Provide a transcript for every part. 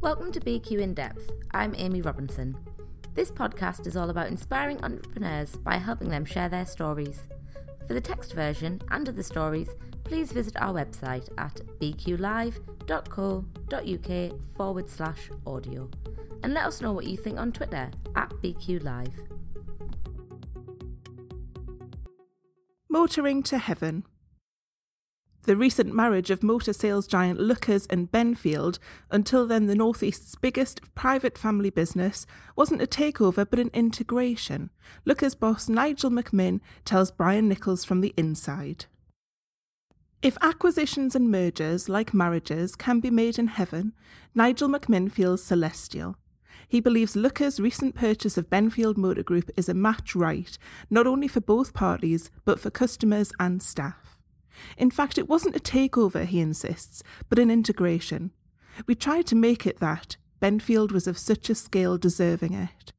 Welcome to BQ In Depth. I'm Amy Robinson. This podcast is all about inspiring entrepreneurs by helping them share their stories. For the text version and other stories, please visit our website at bqlive.co.uk forward slash audio and let us know what you think on Twitter at bqlive. Motoring to Heaven. The recent marriage of motor sales giant Lookers and Benfield, until then the Northeast's biggest private family business, wasn't a takeover but an integration. Lookers boss Nigel McMinn tells Brian Nicholls from the inside. If acquisitions and mergers, like marriages, can be made in heaven, Nigel McMinn feels celestial. He believes Lookers' recent purchase of Benfield Motor Group is a match right, not only for both parties, but for customers and staff. In fact, it wasn't a takeover, he insists, but an integration. We tried to make it that. Benfield was of such a scale deserving it.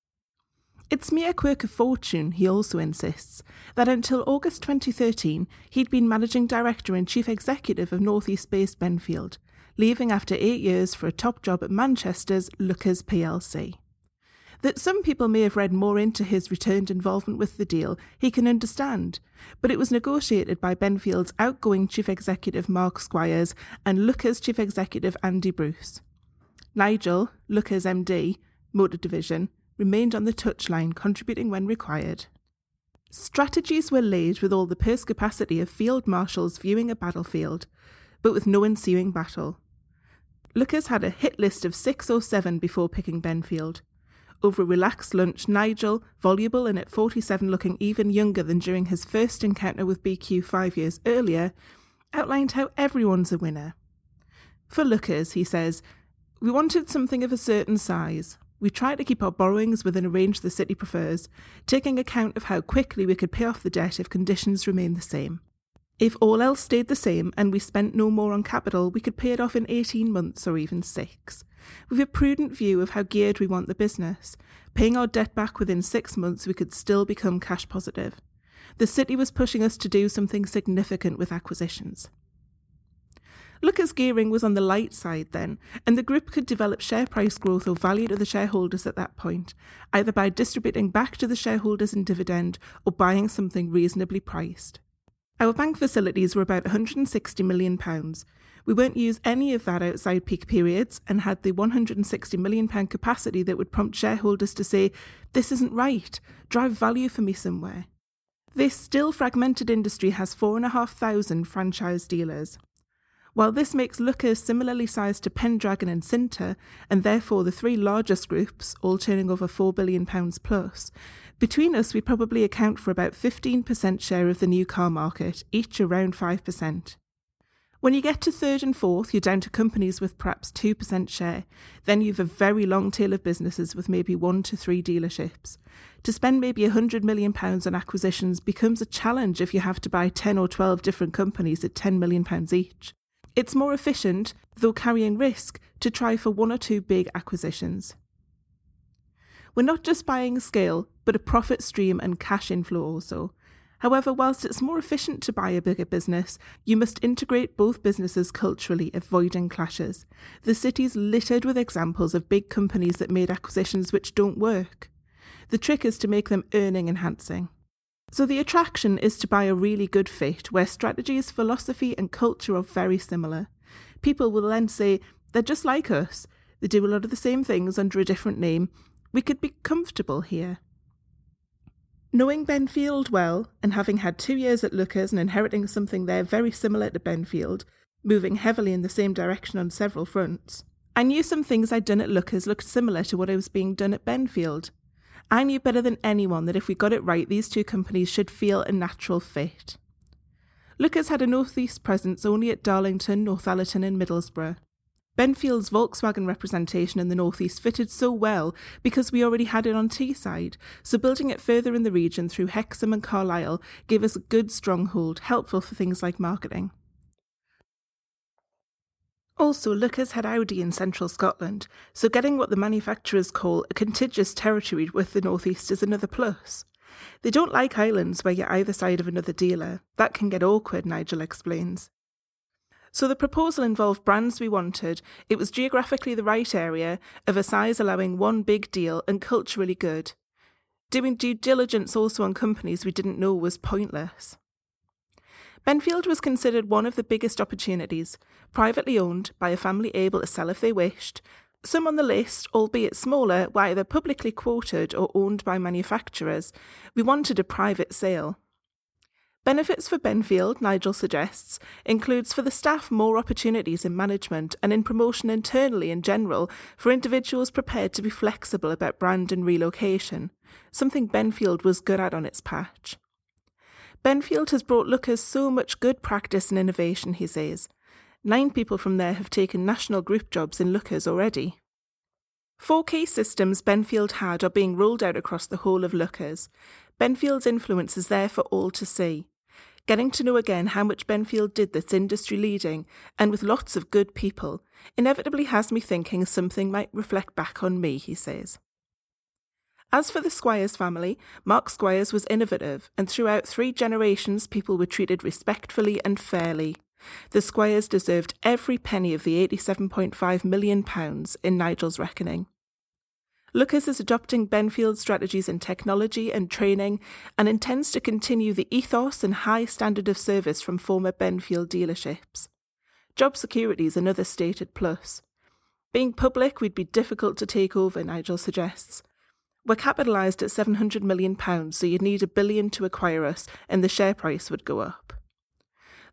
It's mere quirk of fortune, he also insists, that until August 2013 he'd been managing director and chief executive of Northeast based Benfield, leaving after eight years for a top job at Manchester's Lookers plc. That some people may have read more into his returned involvement with the deal, he can understand, but it was negotiated by Benfield's outgoing chief executive Mark Squires and Lookers chief executive Andy Bruce. Nigel, Lookers MD, Motor Division, remained on the touchline, contributing when required. Strategies were laid with all the perspicacity of field marshals viewing a battlefield, but with no ensuing battle. Lookers had a hit list of six or seven before picking Benfield. Over a relaxed lunch, Nigel, voluble and at 47 looking even younger than during his first encounter with BQ five years earlier, outlined how everyone's a winner. For Lookers, he says, we wanted something of a certain size. We tried to keep our borrowings within a range the city prefers, taking account of how quickly we could pay off the debt if conditions remained the same. If all else stayed the same and we spent no more on capital, we could pay it off in 18 months or even six. With a prudent view of how geared we want the business, paying our debt back within six months, we could still become cash positive. The city was pushing us to do something significant with acquisitions. Lookers gearing was on the light side then, and the group could develop share price growth or value to the shareholders at that point, either by distributing back to the shareholders in dividend or buying something reasonably priced. Our bank facilities were about £160 million. We won't use any of that outside peak periods and had the £160 million capacity that would prompt shareholders to say, This isn't right, drive value for me somewhere. This still fragmented industry has 4,500 franchise dealers. While this makes Lookers similarly sized to Pendragon and Sytner, and therefore the three largest groups, all turning over £4 billion plus, between us we probably account for about 15% share of the new car market, each around 5%. When you get to third and fourth, you're down to companies with perhaps 2% share. Then you've a very long tail of businesses with maybe one to three dealerships. To spend maybe £100 million on acquisitions becomes a challenge if you have to buy 10 or 12 different companies at £10 million each. It's more efficient, though carrying risk, to try for one or two big acquisitions. We're not just buying scale, but a profit stream and cash inflow also. However, whilst it's more efficient to buy a bigger business, you must integrate both businesses culturally, avoiding clashes. The city's littered with examples of big companies that made acquisitions which don't work. The trick is to make them earning enhancing. So the attraction is to buy a really good fit where strategies, philosophy, and culture are very similar. People will then say, they're just like us. They do a lot of the same things under a different name. We could be comfortable here. Knowing Benfield well, and having had two years at Lookers and inheriting something there very similar to Benfield, moving heavily in the same direction on several fronts, I knew some things I'd done at Lookers looked similar to what was being done at Benfield, I knew better than anyone that if we got it right, these two companies should feel a natural fit. Lookers had a northeast presence only at Darlington, Northallerton, and Middlesbrough. Benfield's Volkswagen representation in the northeast fitted so well because we already had it on Teesside, so building it further in the region through Hexham and Carlisle gave us a good stronghold, helpful for things like marketing. Also, Lookers had Audi in central Scotland, so getting what the manufacturers call a contiguous territory with the northeast is another plus. They don't like islands where you're either side of another dealer. That can get awkward, Nigel explains. So the proposal involved brands we wanted, it was geographically the right area, of a size allowing one big deal, and culturally good. Doing due diligence also on companies we didn't know was pointless. Benfield was considered one of the biggest opportunities, privately owned by a family able to sell if they wished. Some on the list, albeit smaller, were either publicly quoted or owned by manufacturers. We wanted a private sale. Benefits for Benfield, Nigel suggests, includes for the staff more opportunities in management and in promotion internally in general for individuals prepared to be flexible about brand and relocation, something Benfield was good at on its patch. Benfield has brought Lookers so much good practice and innovation, he says. Nine people from there have taken national group jobs in Lookers already. Four key systems Benfield had are being rolled out across the whole of Lookers. Benfield's influence is there for all to see. Getting to know again how much Benfield did that's industry leading and with lots of good people inevitably has me thinking something might reflect back on me, he says. As for the Squires family, Mark Squires was innovative, and throughout three generations, people were treated respectfully and fairly. The Squires deserved every penny of the £87.5 million in Nigel's reckoning. Lookers is adopting Benfield's strategies in technology and training and intends to continue the ethos and high standard of service from former Benfield dealerships. Job security is another stated plus. Being public we'd be difficult to take over, Nigel suggests. We're capitalised at £700 million, so you'd need a billion to acquire us, and the share price would go up.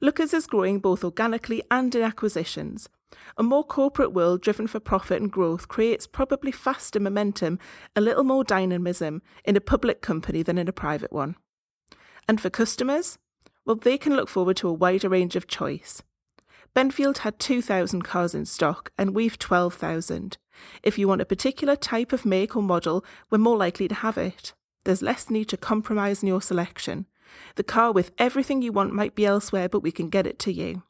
Lookers is growing both organically and in acquisitions, a more corporate world driven for profit and growth creates probably faster momentum, a little more dynamism in a public company than in a private one. And for customers, well, they can look forward to a wider range of choice. Benfield had 2,000 cars in stock and we've 12,000. If you want a particular type of make or model, we're more likely to have it. There's less need to compromise in your selection. The car with everything you want might be elsewhere, but we can get it to you.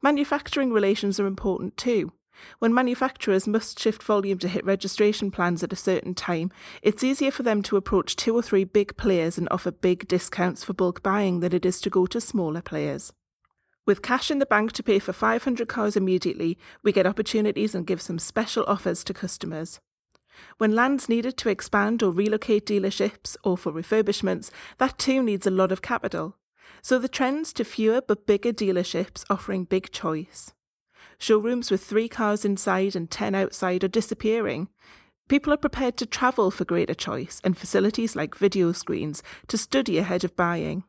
Manufacturing relations are important too. When manufacturers must shift volume to hit registration plans at a certain time, it's easier for them to approach two or three big players and offer big discounts for bulk buying than it is to go to smaller players. With cash in the bank to pay for 500 cars immediately, we get opportunities and give some special offers to customers. When land's needed to expand or relocate dealerships or for refurbishments, that too needs a lot of capital. So the trends to fewer but bigger dealerships offering big choice. Showrooms with three cars inside and ten outside are disappearing. People are prepared to travel for greater choice and facilities like video screens to study ahead of buying.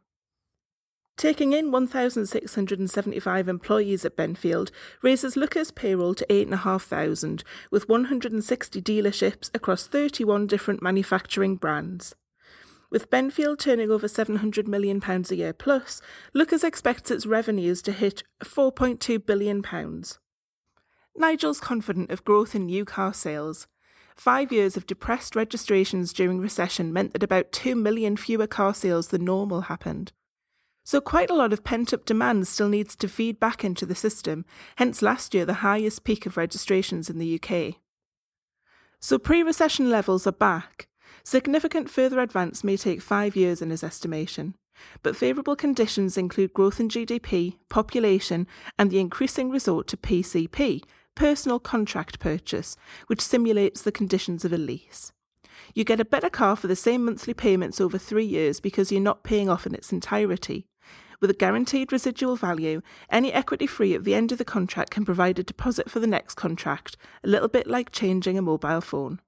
Taking in 1,675 employees at Benfield raises Lookers' payroll to 8,500, with 160 dealerships across 31 different manufacturing brands. With Benfield turning over £700 million a year plus, Lookers expects its revenues to hit £4.2 billion. Nigel's confident of growth in new car sales. Five years of depressed registrations during recession meant that about 2 million fewer car sales than normal happened. So, quite a lot of pent up demand still needs to feed back into the system, hence last year the highest peak of registrations in the UK. So, pre recession levels are back, Significant further advance may take five years in his estimation, but favourable conditions include growth in GDP, population, and the increasing resort to PCP, personal contract purchase, which simulates the conditions of a lease. You get a better car for the same monthly payments over three years because you're not paying off in its entirety. With a guaranteed residual value, any equity free at the end of the contract can provide a deposit for the next contract, a little bit like changing a mobile phone.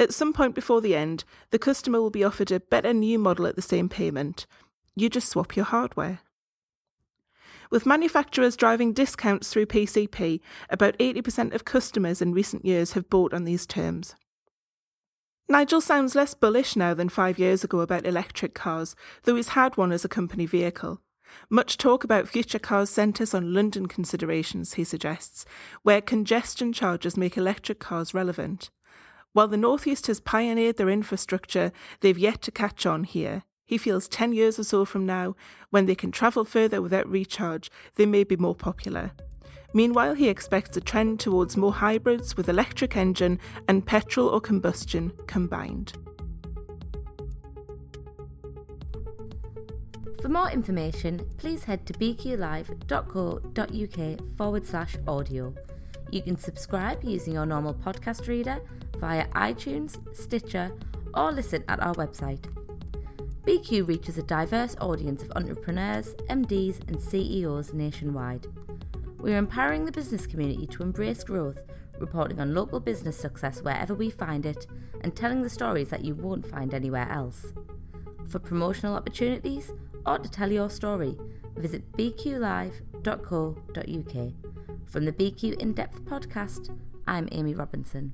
At some point before the end, the customer will be offered a better new model at the same payment. You just swap your hardware. With manufacturers driving discounts through PCP, about 80% of customers in recent years have bought on these terms. Nigel sounds less bullish now than five years ago about electric cars, though he's had one as a company vehicle. Much talk about future cars centres on London considerations, he suggests, where congestion charges make electric cars relevant. While the Northeast has pioneered their infrastructure, they've yet to catch on here. He feels 10 years or so from now, when they can travel further without recharge, they may be more popular. Meanwhile, he expects a trend towards more hybrids with electric engine and petrol or combustion combined. For more information, please head to bqlive.co.uk forward slash audio. You can subscribe using your normal podcast reader via iTunes, Stitcher, or listen at our website. BQ reaches a diverse audience of entrepreneurs, MDs, and CEOs nationwide. We are empowering the business community to embrace growth, reporting on local business success wherever we find it, and telling the stories that you won't find anywhere else. For promotional opportunities or to tell your story, visit bqlive.co.uk. From the BQ In Depth podcast, I'm Amy Robinson.